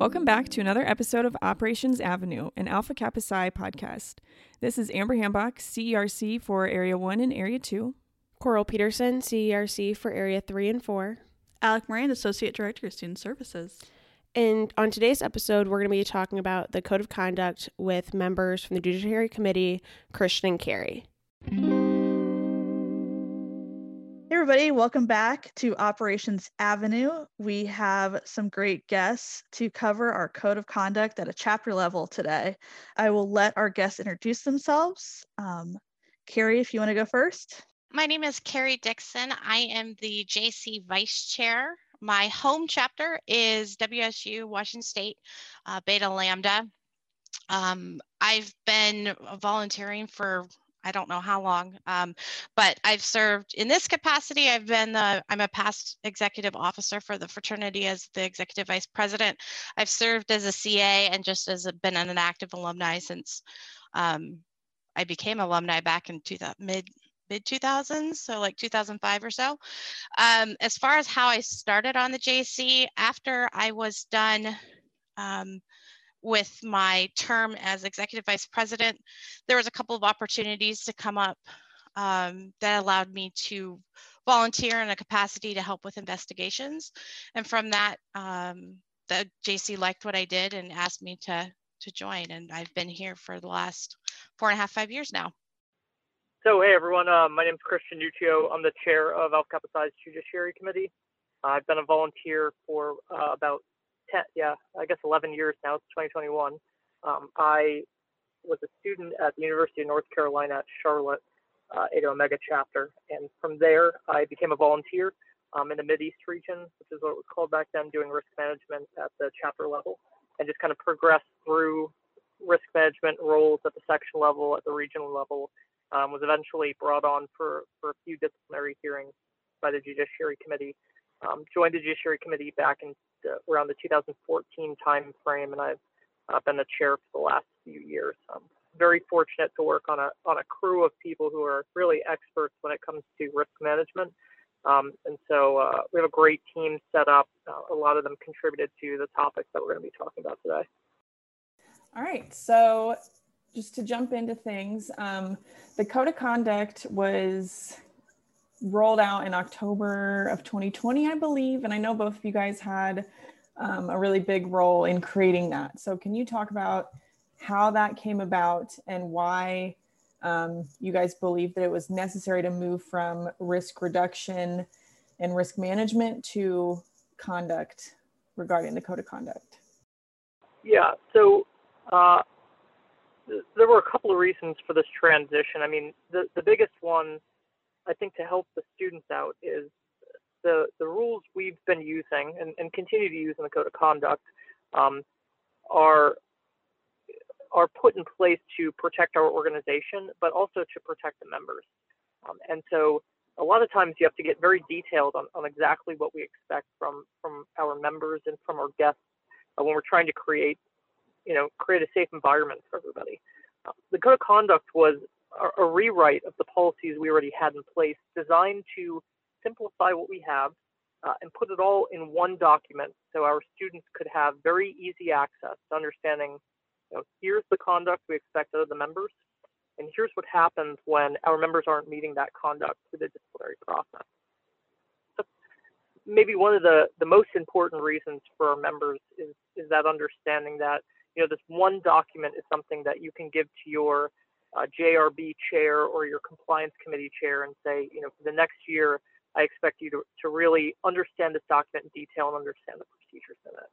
Welcome back to another episode of Operations Avenue, an Alpha Kappa Psi podcast. This is Amber Hambach, CERC for Area 1 and Area 2. Coral Peterson, CERC for Area 3 and 4. Alec Moran, Associate Director of Student Services. And on today's episode, we're going to be talking about the Code of Conduct with members from the Judiciary Committee, Christian and Carrie. Everybody, welcome back to Operations Avenue. We have some great guests to cover our code of conduct at a chapter level today. I will let our guests introduce themselves. Um, Carrie, if you want to go first. My name is Carrie Dixon. I am the JC Vice Chair. My home chapter is WSU Washington State uh, Beta Lambda. Um, I've been volunteering for I don't know how long, um, but I've served in this capacity. I've been the, I'm a past executive officer for the fraternity as the executive vice president. I've served as a CA and just as a, been an active alumni since um, I became alumni back in 2000, mid mid 2000s, so like 2005 or so. Um, as far as how I started on the JC, after I was done um, with my term as executive vice president, there was a couple of opportunities to come up um, that allowed me to volunteer in a capacity to help with investigations. And from that, um, the JC liked what I did and asked me to, to join. And I've been here for the last four and a half, five years now. So, hey everyone, uh, my name is Christian Nuccio. I'm the chair of Kappa Psi's Judiciary Committee. I've been a volunteer for uh, about 10, yeah, I guess 11 years now. It's 2021. Um, I was a student at the University of North Carolina at Charlotte, uh, Eta Omega chapter. And from there, I became a volunteer um, in the Mid East region, which is what it was called back then, doing risk management at the chapter level, and just kind of progressed through risk management roles at the section level, at the regional level. Um, was eventually brought on for, for a few disciplinary hearings by the Judiciary Committee. Um, joined the Judiciary Committee back in uh, around the 2014 time frame, and I've uh, been the chair for the last few years. I'm very fortunate to work on a on a crew of people who are really experts when it comes to risk management. Um, and so uh, we have a great team set up. Uh, a lot of them contributed to the topics that we're going to be talking about today. All right. So just to jump into things, um, the code of conduct was rolled out in October of 2020, I believe. And I know both of you guys had um, a really big role in creating that. So, can you talk about how that came about and why um, you guys believe that it was necessary to move from risk reduction and risk management to conduct regarding the code of conduct? Yeah. So, uh, there were a couple of reasons for this transition. I mean, the, the biggest one I think to help the students out is the the rules we've been using and, and continue to use in the code of conduct um, are are put in place to protect our organization, but also to protect the members. Um, and so a lot of times you have to get very detailed on, on exactly what we expect from from our members and from our guests uh, when we're trying to create you know create a safe environment for everybody. Uh, the code of conduct was a, rewrite of the policies we already had in place designed to simplify what we have uh, and put it all in one document so our students could have very easy access to understanding you know, here's the conduct we expect of the members and here's what happens when our members aren't meeting that conduct through the disciplinary process. Maybe one of the, the most important reasons for our members is, is that understanding that you know this one document is something that you can give to your uh, JRB chair or your compliance committee chair and say, you know, for the next year, I expect you to, to really understand this document in detail and understand the procedures in it.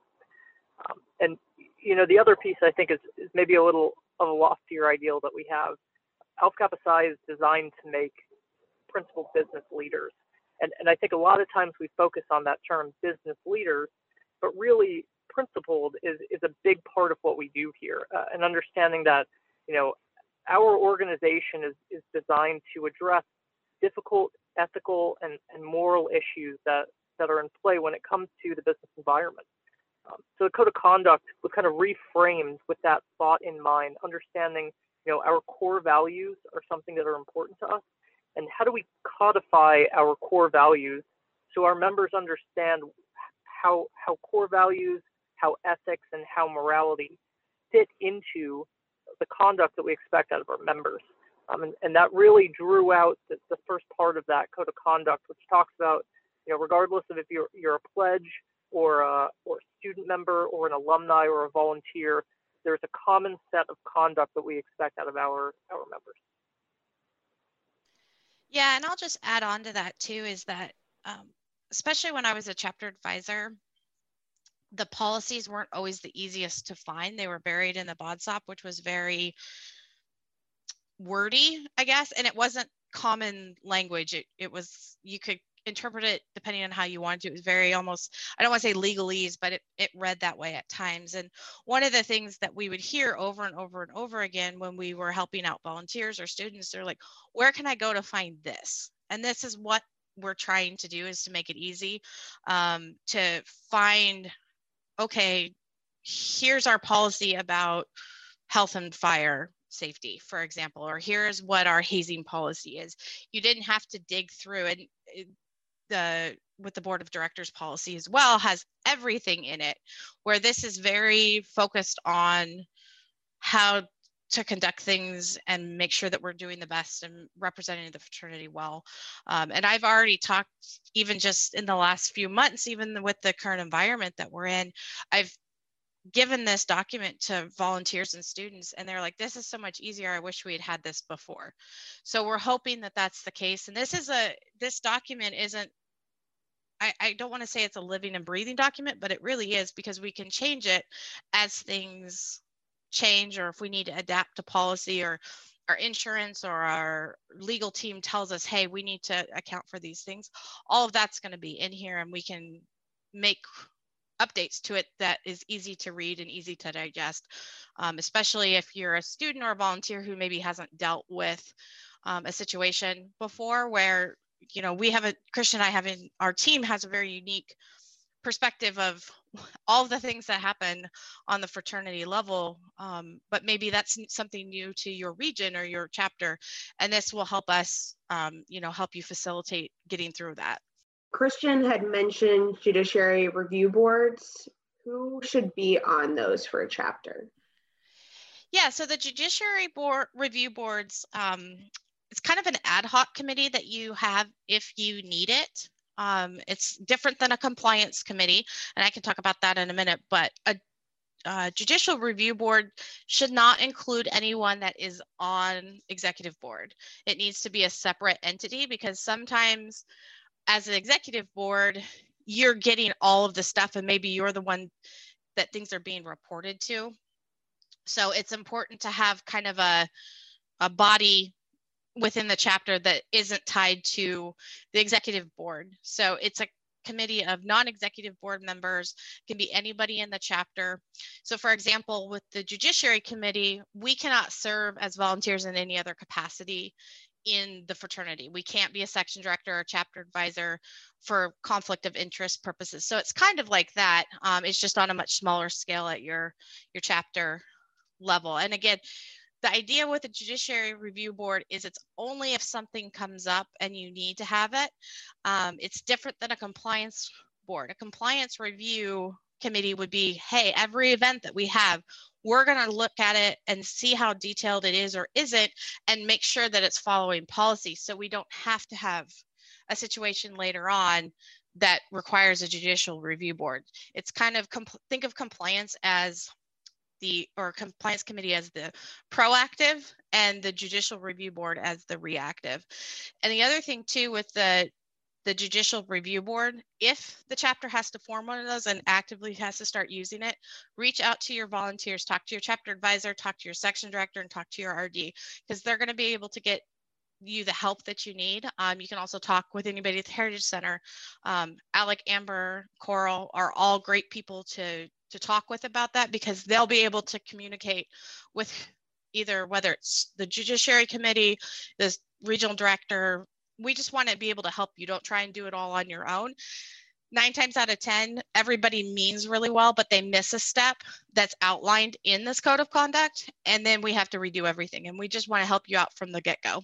Um, and, you know, the other piece I think is, is maybe a little of a loftier ideal that we have. Alpha Kappa Psi is designed to make principled business leaders. And, and I think a lot of times we focus on that term business leaders, but really principled is, is a big part of what we do here. Uh, and understanding that, you know, our organization is, is designed to address difficult ethical and, and moral issues that, that are in play when it comes to the business environment. Um, so the code of conduct was kind of reframed with that thought in mind, understanding you know our core values are something that are important to us, and how do we codify our core values so our members understand how how core values how ethics and how morality fit into the conduct that we expect out of our members. Um, and, and, that really drew out the, the, first part of that code of conduct, which talks about, you know, regardless of if you're, you're a pledge or a, or a student member or an alumni or a volunteer, there's a common set of conduct that we expect out of our, our members. Yeah, and I'll just add on to that too is that, um, especially when I was a chapter advisor, the policies weren't always the easiest to find. They were buried in the BODSOP, which was very wordy, I guess, and it wasn't common language. It, it was, you could interpret it depending on how you wanted to. It was very almost, I don't want to say legalese, but it, it read that way at times. And one of the things that we would hear over and over and over again when we were helping out volunteers or students, they're like, where can I go to find this? And this is what we're trying to do is to make it easy um, to find, okay, here's our policy about health and fire safety, for example, or here's what our hazing policy is. You didn't have to dig through and the with the board of directors policy as well has everything in it where this is very focused on how to conduct things and make sure that we're doing the best and representing the fraternity well. Um, and I've already talked, even just in the last few months, even with the current environment that we're in, I've given this document to volunteers and students and they're like this is so much easier i wish we had had this before so we're hoping that that's the case and this is a this document isn't I, I don't want to say it's a living and breathing document but it really is because we can change it as things change or if we need to adapt to policy or our insurance or our legal team tells us hey we need to account for these things all of that's going to be in here and we can make updates to it that is easy to read and easy to digest, um, especially if you're a student or a volunteer who maybe hasn't dealt with um, a situation before where, you know, we have a, Christian and I have in our team has a very unique perspective of all the things that happen on the fraternity level, um, but maybe that's something new to your region or your chapter, and this will help us, um, you know, help you facilitate getting through that. Christian had mentioned judiciary review boards. Who should be on those for a chapter? Yeah, so the judiciary board review boards, um, it's kind of an ad hoc committee that you have if you need it. Um, it's different than a compliance committee, and I can talk about that in a minute, but a uh, judicial review board should not include anyone that is on executive board. It needs to be a separate entity because sometimes as an executive board, you're getting all of the stuff and maybe you're the one that things are being reported to. So it's important to have kind of a, a body within the chapter that isn't tied to the executive board. So it's a committee of non-executive board members can be anybody in the chapter so for example with the judiciary committee we cannot serve as volunteers in any other capacity in the fraternity. We can't be a section director or chapter advisor for conflict of interest purposes. So it's kind of like that. Um, it's just on a much smaller scale at your your chapter level. And again, the idea with the judiciary review board is it's only if something comes up and you need to have it. Um, it's different than a compliance board. A compliance review committee would be, hey, every event that we have, we're going to look at it and see how detailed it is or isn't and make sure that it's following policy so we don't have to have a situation later on that requires a judicial review board. It's kind of think of compliance as the or compliance committee as the proactive and the judicial review board as the reactive. And the other thing too with the the judicial review board if the chapter has to form one of those and actively has to start using it reach out to your volunteers talk to your chapter advisor talk to your section director and talk to your rd because they're going to be able to get you the help that you need um, you can also talk with anybody at the heritage center um, alec amber coral are all great people to to talk with about that because they'll be able to communicate with either whether it's the judiciary committee the regional director we just want to be able to help you. Don't try and do it all on your own. Nine times out of 10, everybody means really well, but they miss a step that's outlined in this code of conduct. And then we have to redo everything. And we just want to help you out from the get go.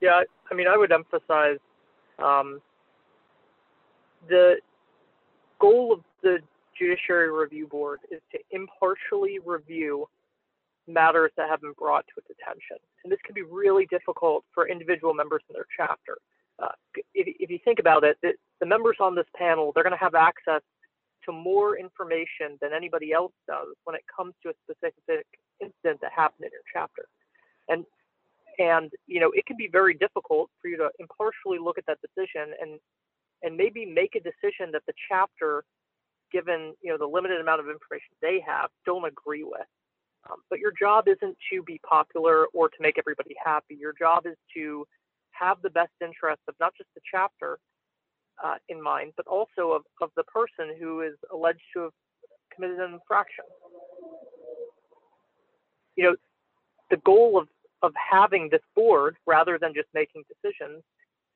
Yeah, I mean, I would emphasize um, the goal of the Judiciary Review Board is to impartially review matters that have been brought to its attention. And this can be really difficult for individual members in their chapter. Uh, if, if, you think about it, the, the members on this panel, they're going to have access to more information than anybody else does when it comes to a specific incident that happened in your chapter. And and you know it can be very difficult for you to impartially look at that decision and and maybe make a decision that the chapter given you know the limited amount of information they have don't agree with. Um, but your job isn't to be popular or to make everybody happy. Your job is to have the best interest of not just the chapter uh, in mind but also of, of the person who is alleged to have committed an infraction. You know the goal of of having this board rather than just making decisions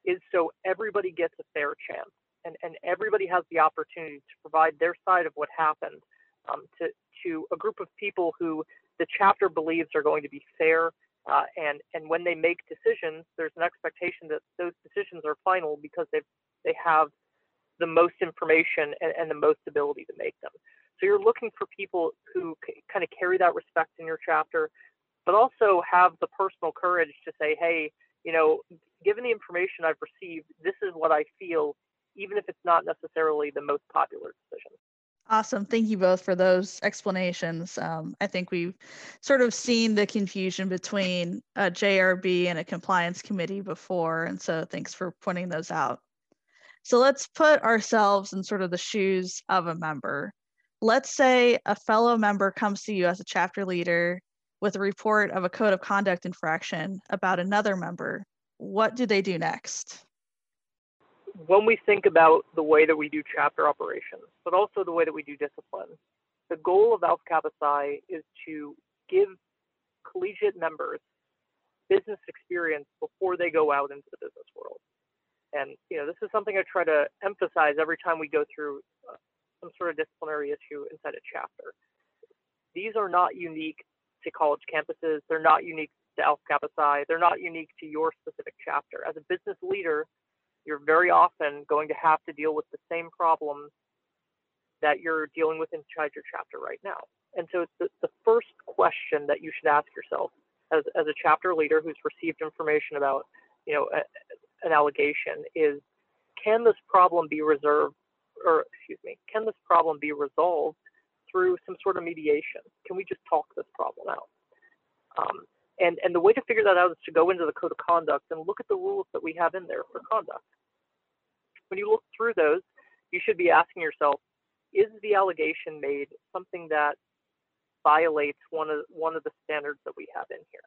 is so everybody gets a fair chance and, and everybody has the opportunity to provide their side of what happened um, to, to a group of people who the chapter believes are going to be fair. Uh, and, and when they make decisions, there's an expectation that those decisions are final because they they have the most information and, and the most ability to make them. So you're looking for people who c- kind of carry that respect in your chapter, but also have the personal courage to say, hey, you know, given the information I've received, this is what I feel, even if it's not necessarily the most popular decision. Awesome. Thank you both for those explanations. Um, I think we've sort of seen the confusion between a JRB and a compliance committee before. And so thanks for pointing those out. So let's put ourselves in sort of the shoes of a member. Let's say a fellow member comes to you as a chapter leader with a report of a code of conduct infraction about another member, what do they do next? When we think about the way that we do chapter operations, but also the way that we do discipline, the goal of Alpha Kappa Psi is to give collegiate members business experience before they go out into the business world. And you know, this is something I try to emphasize every time we go through uh, some sort of disciplinary issue inside a chapter. These are not unique to college campuses. They're not unique to Alpha Kappa Psi. They're not unique to your specific chapter. As a business leader, you're very often going to have to deal with the same problems that you're dealing with inside your chapter right now. And so the, the first question that you should ask yourself as, as a chapter leader who's received information about, you know, a, an allegation is, can this problem be reserved, or excuse me, can this problem be resolved through some sort of mediation? Can we just talk this problem out? Um, and, and the way to figure that out is to go into the code of conduct and look at the rules that we have in there for conduct. When you look through those, you should be asking yourself, is the allegation made something that violates one of one of the standards that we have in here?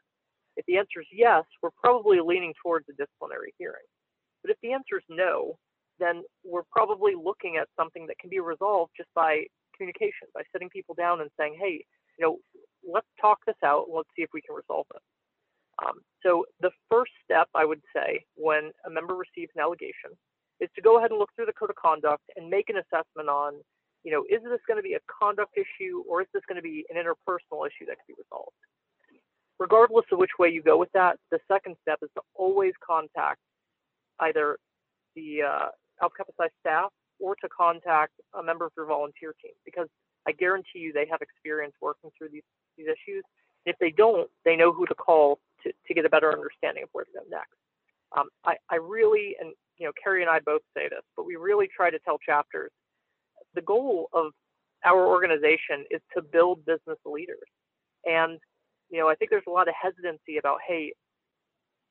If the answer is yes, we're probably leaning towards a disciplinary hearing. But if the answer is no, then we're probably looking at something that can be resolved just by communication by sitting people down and saying, hey, you know, let's talk this out. Let's see if we can resolve it. Um, so the first step I would say when a member receives an allegation is to go ahead and look through the code of conduct and make an assessment on, you know, is this going to be a conduct issue or is this going to be an interpersonal issue that can be resolved? Regardless of which way you go with that, the second step is to always contact either the uh, Alpha Kappa Psi staff or to contact a member of your volunteer team because I guarantee you they have experience working through these, these issues. If they don't, they know who to call to, to get a better understanding of where to go next. Um, I, I really, and you know, Carrie and I both say this, but we really try to tell chapters the goal of our organization is to build business leaders. And, you know, I think there's a lot of hesitancy about, hey,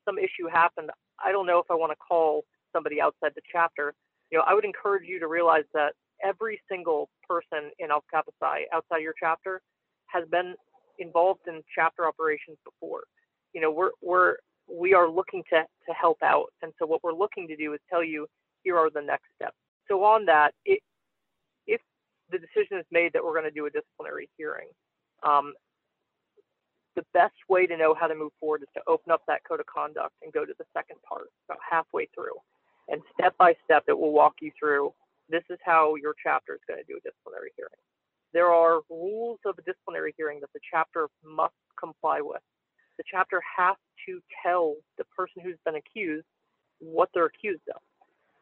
some issue happened. I don't know if I want to call somebody outside the chapter you know, I would encourage you to realize that every single person in Alpha Kappa Psi outside your chapter has been involved in chapter operations before. You know, we're we're we are looking to to help out, and so what we're looking to do is tell you here are the next steps. So on that, it, if the decision is made that we're going to do a disciplinary hearing, um, the best way to know how to move forward is to open up that code of conduct and go to the second part about halfway through. And step by step, it will walk you through this is how your chapter is going to do a disciplinary hearing. There are rules of a disciplinary hearing that the chapter must comply with. The chapter has to tell the person who's been accused what they're accused of.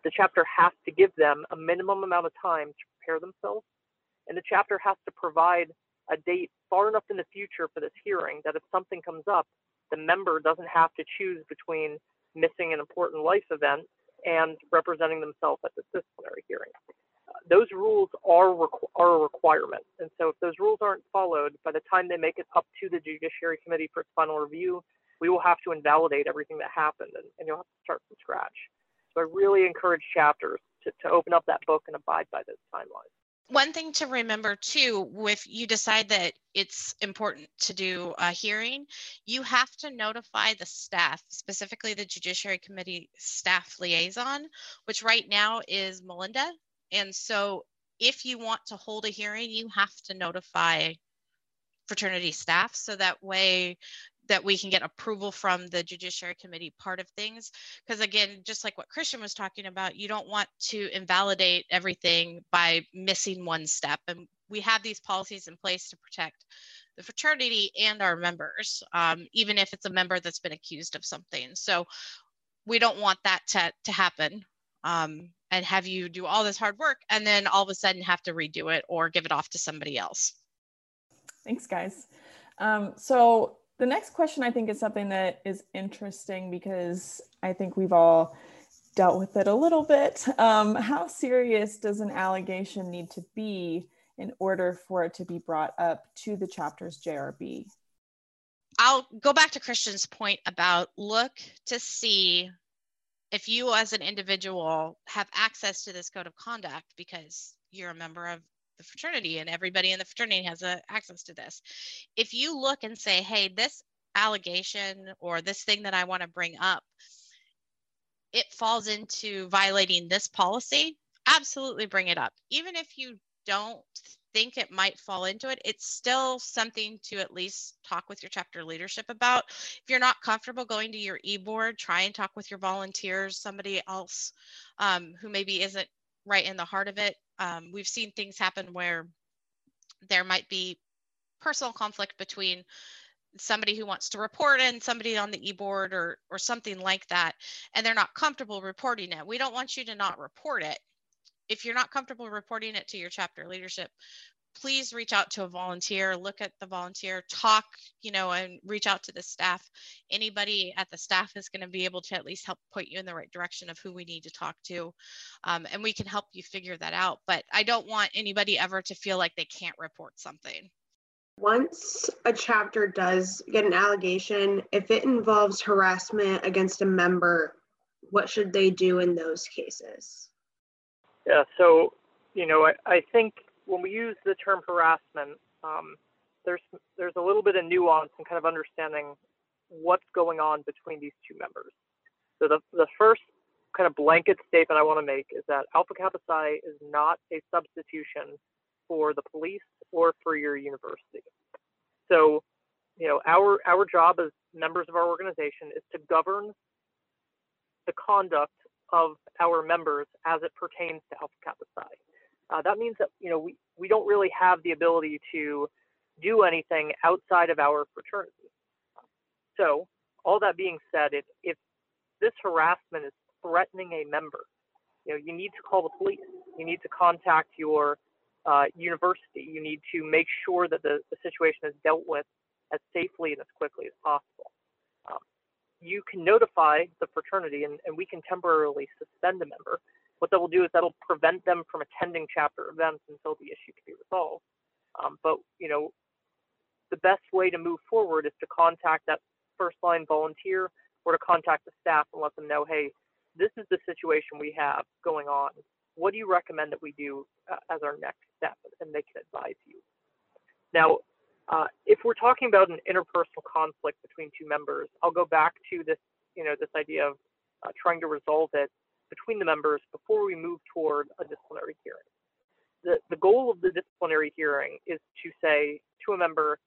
The chapter has to give them a minimum amount of time to prepare themselves And the chapter has to provide a date far enough in the future for this hearing that if something comes up, the member doesn't have to choose between missing an important life event and representing themselves at the disciplinary hearing. Those rules are, requ- are a requirement. And so if those rules aren't followed, by the time they make it up to the Judiciary Committee for its final review, we will have to invalidate everything that happened and, and you'll have to start from scratch. So I really encourage chapters to, to open up that book and abide by those timelines one thing to remember too if you decide that it's important to do a hearing you have to notify the staff specifically the judiciary committee staff liaison which right now is melinda and so if you want to hold a hearing you have to notify fraternity staff so that way that we can get approval from the judiciary committee part of things. Because again just like what christian was talking about you don't want to invalidate everything by missing one step. And we have these policies in place to protect the fraternity and our members um, even if it's a member that's been accused of something. So we don't want that to, to happen um, and have you do all this hard work and then all of a sudden have to redo it or give it off to somebody else thanks guys um, so the next question I think is something that is interesting because I think we've all dealt with it a little bit. Um, how serious does an allegation need to be in order for it to be brought up to the chapter's JRB? I'll go back to Christian's point about look to see if you as an individual have access to this code of conduct because you're a member of the fraternity and everybody in the fraternity has a, access to this. If you look and say, hey, this allegation or this thing that I want to bring up, it falls into violating this policy, absolutely bring it up. Even if you don't think it might fall into it, it's still something to at least talk with your chapter leadership about. If you're not comfortable going to your e-board, try and talk with your volunteers, somebody else um, who maybe isn't right in the heart of it. Um, we've seen things happen where there might be personal conflict between somebody who wants to report and somebody on the e-board or or something like that and they're not comfortable reporting it we don't want you to not report it if you're not comfortable reporting it to your chapter leadership please reach out to a volunteer, look at the volunteer, talk, you know, and reach out to the staff. Anybody at the staff is going to be able to at least help point you in the right direction of who we need to talk to. Um, and we can help you figure that out. But I don't want anybody ever to feel like they can't report something. Once a chapter does get an allegation, if it involves harassment against a member, what should they do in those cases? Yeah, so, you know, I, I think when we use the term harassment, um, there's there's a little bit of nuance and kind of understanding what's going on between these two members. So the the first kind of blanket statement I want to make is that Alpha Kappa Psi is not a substitution for the police or for your university. So, you know, our our job as members of our organization is to govern the conduct of our members as it pertains to Alpha Kappa Psi uh, that means that you know we, we don't really have the ability to do anything outside of our fraternity. So all that being said, if, if this harassment is threatening a member, you know you need to call the police. You need to contact your uh, university. You need to make sure that the, the situation is dealt with as safely and as quickly as possible. You can notify the fraternity and, and we can temporarily suspend a member what that will do is that'll prevent them from attending chapter events until the issue can be resolved. Um, but you know, the best way to move forward is to contact that first line volunteer or to contact the staff and let them know, hey, this is the situation we have going on. What do you recommend that we do uh, as our next step? And they can advise you. Now, uh, if we're talking about an interpersonal conflict between two members, I'll go back to this, you know, this idea of uh, trying to resolve it between the members before we move toward a disciplinary hearing. The, the goal of the disciplinary hearing is to say to a member,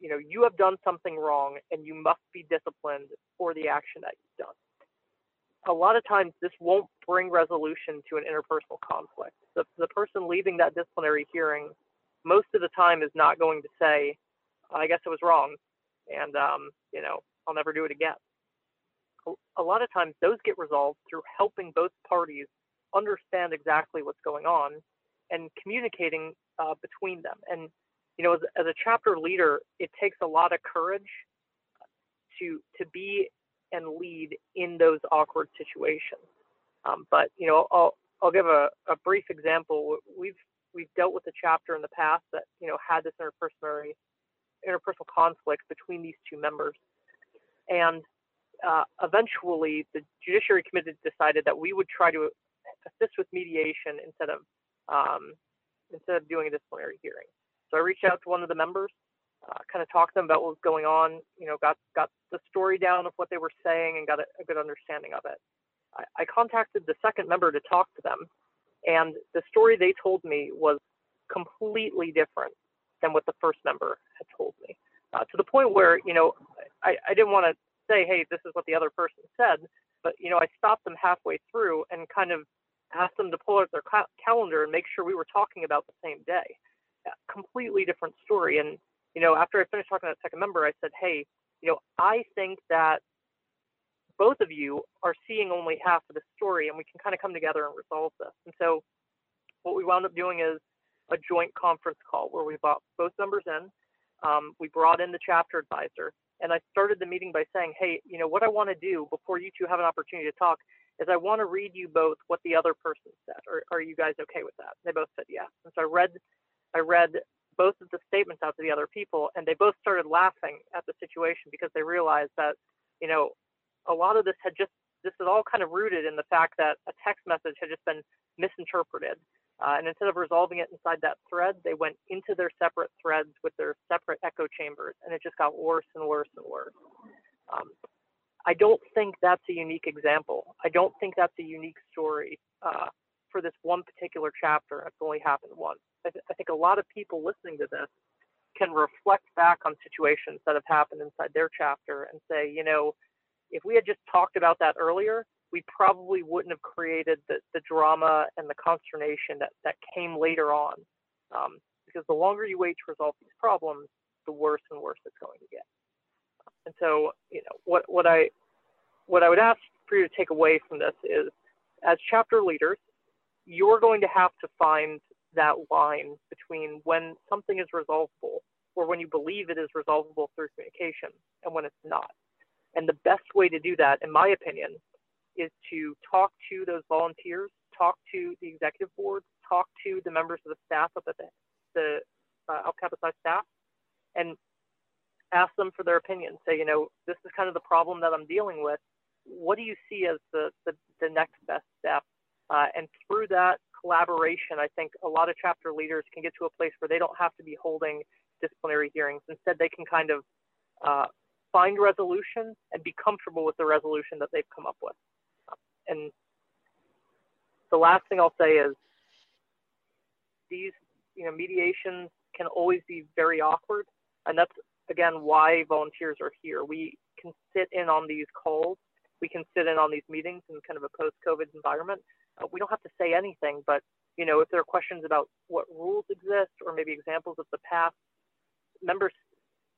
you know, you have done something wrong and you must be disciplined for the action that you've done. A lot of times this won't bring resolution to an interpersonal conflict. The, the person leaving that disciplinary hearing most of the time is not going to say, I guess I was wrong and, um, you know, I'll never do it again a lot of times those get resolved through helping both parties understand exactly what's going on and communicating uh, between them. And you know, as, as a chapter leader, it takes a lot of courage to to be and lead in those awkward situations. Um, but you know, I'll I'll give a, a brief example. We've we've dealt with a chapter in the past that you know had this interpersonal interpersonal conflict between these two members, and uh, eventually the Judiciary Committee decided that we would try to assist with mediation instead of um, instead of doing a disciplinary hearing. So I reached out to one of the members, uh, kind of talked to them about what was going on, you know, got got the story down of what they were saying and got a, a good understanding of it. I, I contacted the second member to talk to them, and the story they told me was completely different than what the first member had told me. Uh, to the point where, you know, I, I didn't want to say, hey, this is what the other person said, but, you know, I stopped them halfway through and kind of asked them to pull out their ca- calendar and make sure we were talking about the same day. Completely different story. And, you know, after I finished talking to that second member, I said, hey, you know, I think that both of you are seeing only half of the story and we can kind of come together and resolve this. And so what we wound up doing is a joint conference call where we brought both members in. Um, we brought in the chapter advisor and I started the meeting by saying, hey, you know, what I want to do before you two have an opportunity to talk is I want to read you both what the other person said. Are, are you guys okay with that? they both said yes. And so I read, I read both of the statements out to the other people and they both started laughing at the situation because they realized that, you know, a lot of this had just this is all kind of rooted in the fact that a text message had just been misinterpreted. Uh, and instead of resolving it inside that thread, they went into their separate threads with their separate echo chambers, and it just got worse and worse and worse. Um, I don't think that's a unique example. I don't think that's a unique story uh, for this one particular chapter. It's only happened once. I, th- I think a lot of people listening to this can reflect back on situations that have happened inside their chapter and say, you know, if we had just talked about that earlier, we probably wouldn't have created the, the drama and the consternation that, that came later on. Um, because the longer you wait to resolve these problems, the worse and worse it's going to get. And so, you know, what, what I what I would ask for you to take away from this is as chapter leaders, you're going to have to find that line between when something is resolvable or when you believe it is resolvable through communication and when it's not. And the best way to do that, in my opinion, is to talk to those volunteers, talk to the executive board, talk to the members of the staff up at the, the uh, Alcapa staff, and ask them for their opinion. Say, you know, this is kind of the problem that I'm dealing with. What do you see as the, the, the next best step? Uh, and through that collaboration, I think a lot of chapter leaders can get to a place where they don't have to be holding disciplinary hearings. Instead, they can kind of uh, find resolution and be comfortable with the resolution that they've come up with. And the last thing I'll say is these, you know, mediations can always be very awkward. And that's, again, why volunteers are here. We can sit in on these calls. We can sit in on these meetings in kind of a post-COVID environment. Uh, we don't have to say anything, but you know, if there are questions about what rules exist or maybe examples of the past, members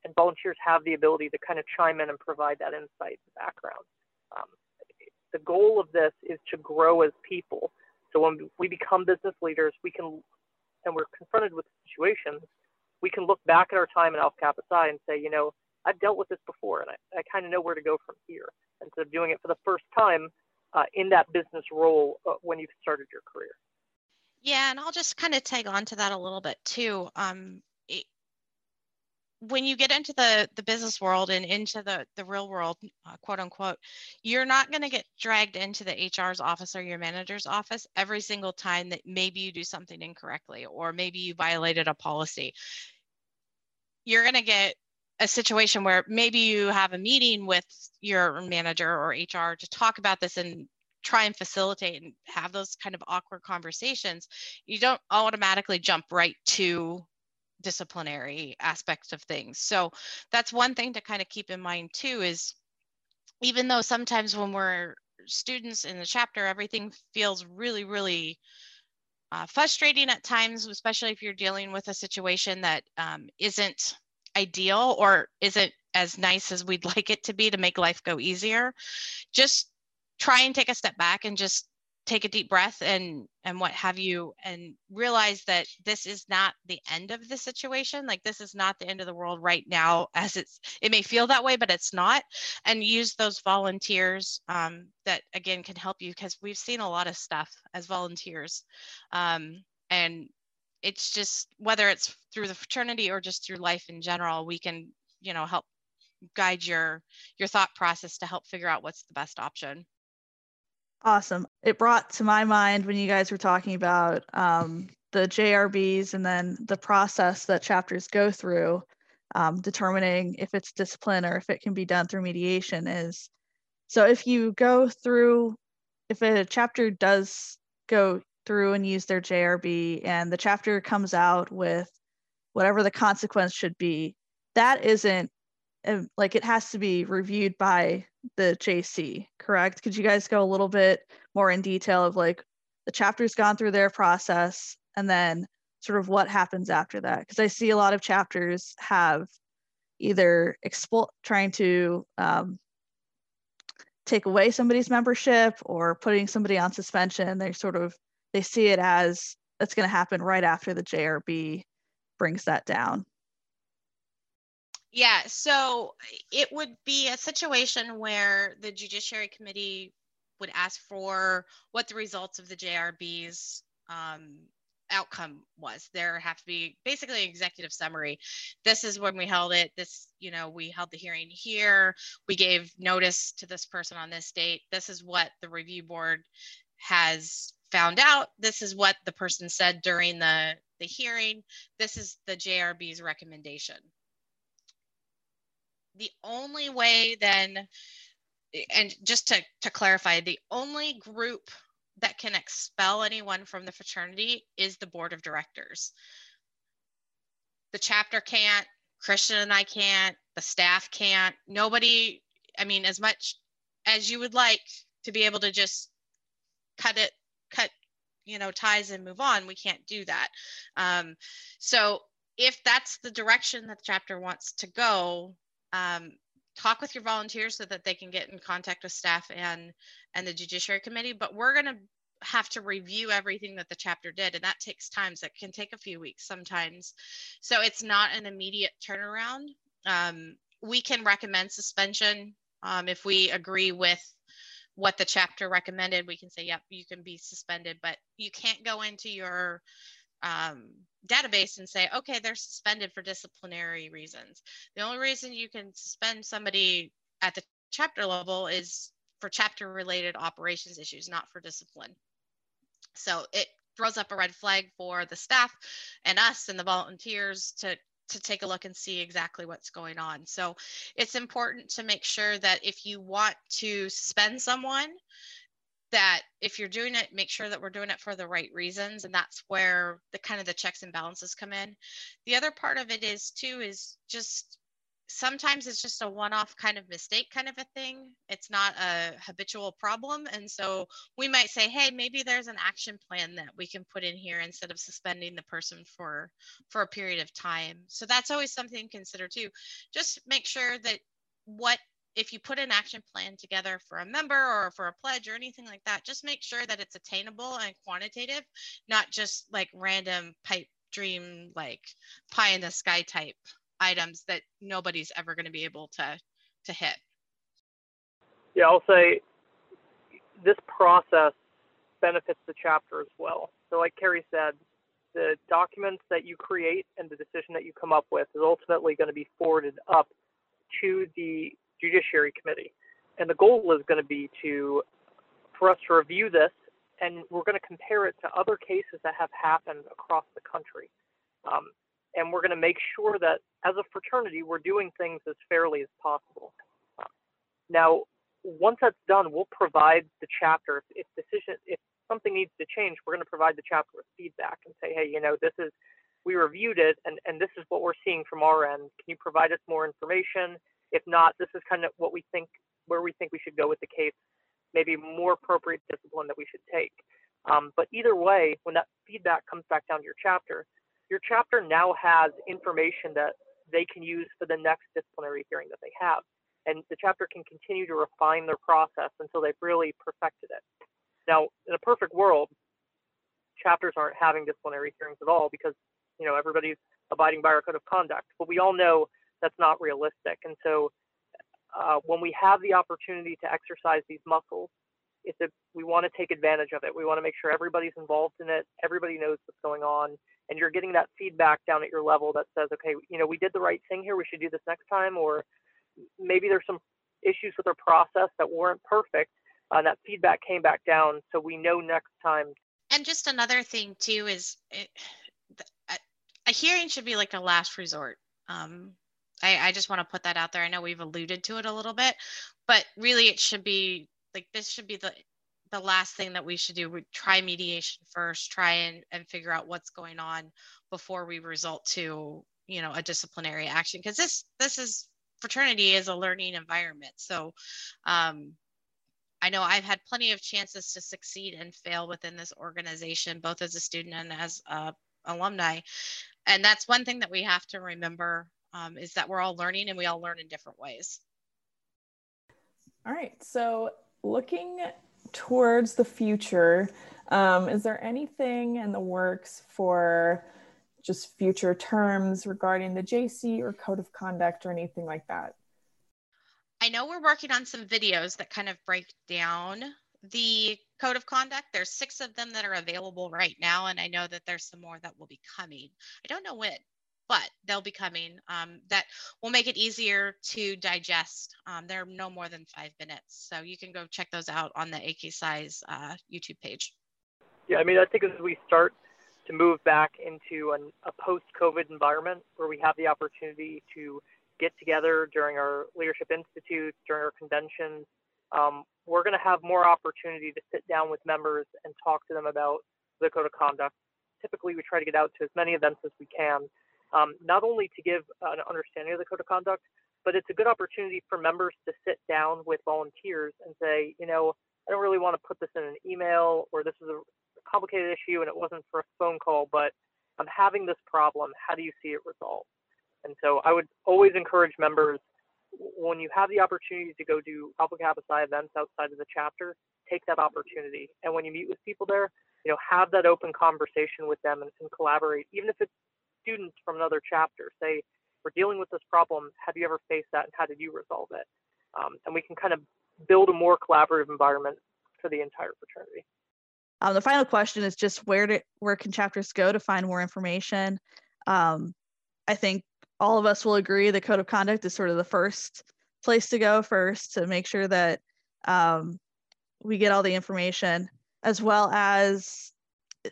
and volunteers have the ability to kind of chime in and provide that insight and background. Um, the goal of this is to grow as people. So when we become business leaders, we can, and we're confronted with situations, we can look back at our time at Alpha Kappa Psi and say, you know, I've dealt with this before, and I, I kind of know where to go from here. Instead of doing it for the first time uh, in that business role uh, when you've started your career. Yeah, and I'll just kind of tag on to that a little bit too. Um, when you get into the the business world and into the the real world uh, quote unquote you're not going to get dragged into the hr's office or your manager's office every single time that maybe you do something incorrectly or maybe you violated a policy. You're going to get a situation where maybe you have a meeting with your manager or hr to talk about this and try and facilitate and have those kind of awkward conversations. You don't automatically jump right to disciplinary aspects of things. So that's one thing to kind of keep in mind too is even though sometimes when we're students in the chapter, everything feels really, really uh, frustrating at times, especially if you're dealing with a situation that um, not ideal or isn't as nice as we'd like it to be to make life go easier. Just try and take a step back and just take a deep breath and and what have you and realize that this is not the end of the situation. Like this is not the end of the world right now as it's it may feel that way but it's not. And use those volunteers um, that again can help you because we've seen a lot of stuff as volunteers. Um, and it's just whether it's through the fraternity or just through life in general we can you know help guide your your thought process to help figure out what's the best option Awesome. It brought to my mind when you guys were talking about um, the JRBs and then the process that chapters go through, um, determining if it's discipline or if it can be done through mediation is so if you go through, if a chapter does go through and use their JRB and the chapter comes out with whatever the consequence should be, that isn't like it has to be reviewed by the JC, correct? Could you guys go a little bit more in detail of like the chapter's gone through their process and then sort of what happens after that? Because I see a lot of chapters have either trying to um, take away somebody's membership or putting somebody on suspension. They sort of they see it as that's going to happen right after the JRB brings that down. Yeah, so it would be a situation where the Judiciary Committee would ask for what the results of the JRB's um, outcome was. There have to be basically an executive summary. This is when we held it. This, you know, we held the hearing here. We gave notice to this person on this date. This is what the review board has found out. This is what the person said during the, the hearing. This is the JRB's recommendation the only way then and just to, to clarify the only group that can expel anyone from the fraternity is the board of directors. The chapter can't christian and i can't the staff can't. Nobody i mean as much as you would like to be able to just cut it cut you know ties and move on we can't do that. Um, so if that's the direction that the chapter wants to go um, talk with your volunteers so that they can get in contact with staff and and the judiciary committee but we're going to have to review everything that the chapter did and that takes time so it can take a few weeks sometimes. So it's not an immediate turnaround. Um, we can recommend suspension um, if we agree with what the chapter recommended. We can say yep you can be suspended but you can't go into your um, database and say, okay, they're suspended for disciplinary reasons. The only reason you can suspend somebody at the chapter level is for chapter related operations issues, not for discipline. So it throws up a red flag for the staff and us and the volunteers to to take a look and see exactly what's going on. So it's important to make sure that if you want to suspend someone, that if you're doing it make sure that we're doing it for the right reasons and that's where the kind of the checks and balances come in. The other part of it is too is just sometimes it's just a one-off kind of mistake kind of a thing. It's not a habitual problem and so we might say hey maybe there's an action plan that we can put in here instead of suspending the person for for a period of time. So that's always something to consider too. Just make sure that what if you put an action plan together for a member or for a pledge or anything like that, just make sure that it's attainable and quantitative, not just like random pipe dream, like pie in the sky type items that nobody's ever going to be able to to hit. Yeah, I'll say this process benefits the chapter as well. So, like Carrie said, the documents that you create and the decision that you come up with is ultimately going to be forwarded up to the Judiciary Committee. And the goal is going to be to for us to review this and we're going to compare it to other cases that have happened across the country. Um, and we're going to make sure that as a fraternity, we're doing things as fairly as possible. Now, once that's done, we'll provide the chapter. If decision, if something needs to change, we're going to provide the chapter with feedback and say, hey, you know, this is, we reviewed it and, and this is what we're seeing from our end. Can you provide us more information? If not, this is kind of what we think, where we think we should go with the case, maybe more appropriate discipline that we should take. Um, but either way, when that feedback comes back down to your chapter, your chapter now has information that they can use for the next disciplinary hearing that they have. And the chapter can continue to refine their process until they've really perfected it. Now, in a perfect world, chapters aren't having disciplinary hearings at all because you know everybody's abiding by our code of conduct. But we all know that's not realistic, and so uh, when we have the opportunity to exercise these muscles, it's a, we want to take advantage of it. We want to make sure everybody's involved in it, everybody knows what's going on, and you're getting that feedback down at your level that says, okay, you know, we did the right thing here. We should do this next time, or maybe there's some issues with our process that weren't perfect. Uh, that feedback came back down, so we know next time. And just another thing too is it, a hearing should be like a last resort. Um, I, I just want to put that out there. I know we've alluded to it a little bit, but really it should be like this should be the the last thing that we should do. We try mediation first, try and, and figure out what's going on before we result to, you know, a disciplinary action. Because this this is fraternity is a learning environment. So um, I know I've had plenty of chances to succeed and fail within this organization, both as a student and as a alumni. And that's one thing that we have to remember um, is that we're all learning and we all learn in different ways. All right. So looking towards the future, um, is there anything in the works for just future terms regarding the JC or code of conduct or anything like that? I know we're working on some videos that kind of break down the code of conduct. There's six of them that are available right now, and I know that there's some more that will be coming. I don't know when, but they'll be coming. Um, that will make it easier to digest. Um, they're no more than five minutes, so you can go check those out on the AKPsi uh, YouTube page. Yeah, I mean, I think as we start to move back into an, a post-COVID environment where we have the opportunity to get together during our leadership institutes, during our conventions, um, we're going to have more opportunity to sit down with members and talk to them about the code of conduct. Typically, we try to get out to as many events as we can, um, not only to give an understanding of the code of conduct, but it's a good opportunity for members to sit down with volunteers and say, you know, I don't really want to put this in an email or this is a complicated issue and it wasn't for a phone call, but I'm having this problem. How do you see it resolved? And so I would always encourage members when you have the opportunity to go do Alpha Kappa Psi events outside of the chapter, take that opportunity. And when you meet with people there, you know, have that open conversation with them and, and collaborate, even if it's students from another chapter. Say, we're dealing with this problem. Have you ever faced that, and how did you resolve it? Um, and we can kind of build a more collaborative environment for the entire fraternity. Um, the final question is just where where can chapters go to find more information? Um, I think all of us will agree the code of conduct is sort of the first place to go first to make sure that um, we get all the information as well as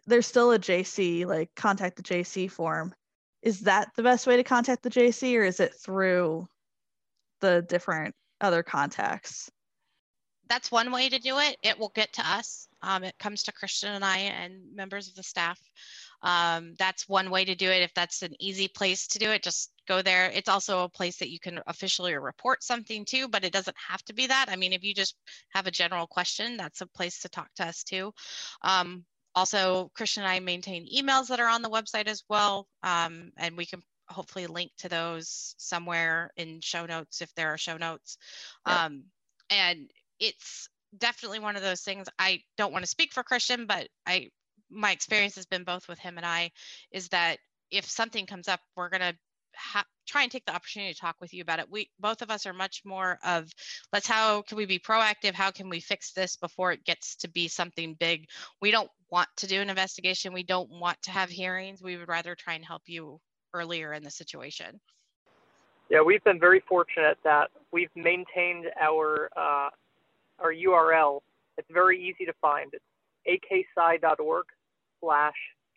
there's still a JC, like contact the JC form. Is that the best way to contact the JC or is it through the different other contacts? That's one way to do it. It will get to us. Um, it comes to Christian and I and members of the staff. Um, that's one way to do it. If that's an easy place to do it, just go there. It's also a place that you can officially report something to, but it doesn't have to be that. I mean, if you just have a general question, that's a place to talk to us too. Um, also, Christian and I maintain emails that are on the website as well, um, and we can hopefully link to those somewhere in show notes if there are show notes. Um, and it's definitely one of those things. I don't want to speak for Christian, but I my experience has been both with him and I is that if something comes up, we're going to ha- try and take the opportunity to talk with you about it. We both of us are much more of let's how can we be proactive? How can we fix this before it gets to be something big? We don't want to do an investigation. We don't want to have hearings. We would rather try and help you earlier in the situation. Yeah, we've been very fortunate that we've maintained our uh, our URL. It's very easy to find. It's akpsi.org slash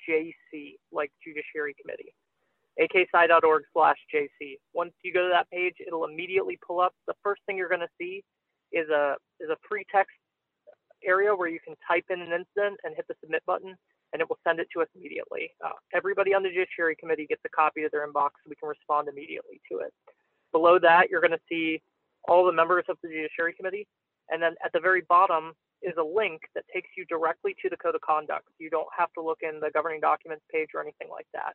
JC, like Judiciary Committee akpsi.org slash JC. Once you go to that page, it'll immediately pull up. The first thing you're going to see is a, is a free text area where you can type in an incident and hit the submit button, and it will send it to us immediately. Uh, everybody on the Judiciary Committee gets a copy to their inbox so we can respond immediately to it. Below that, you're going to see all the members of the Judiciary Committee. And then at the very bottom is a link that takes you directly to the Code of Conduct. You don't have to look in the governing documents page or anything like that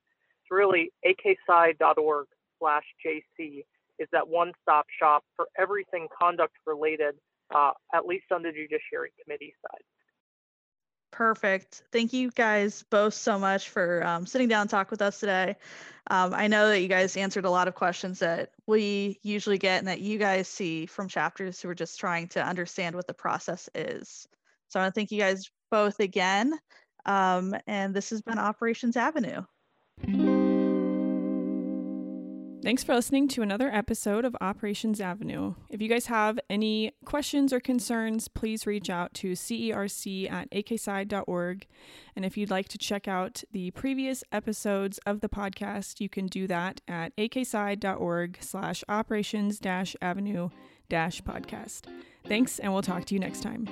really akpsi.org slash JC is that one-stop shop for everything conduct related, uh, at least on the Judiciary Committee side. Perfect. Thank you guys both so much for um, sitting down and talk with us today. Um, I know that you guys answered a lot of questions that we usually get and that you guys see from chapters who are just trying to understand what the process is. So I want to thank you guys both again. Um, and this has been Operations Avenue. Thanks for listening to another episode of Operations Avenue. If you guys have any questions or concerns, please reach out to cerc at akpsi.org. And if you'd like to check out the previous episodes of the podcast, you can do that at akpsi.org slash operations avenue podcast. Thanks, and we'll talk to you next time.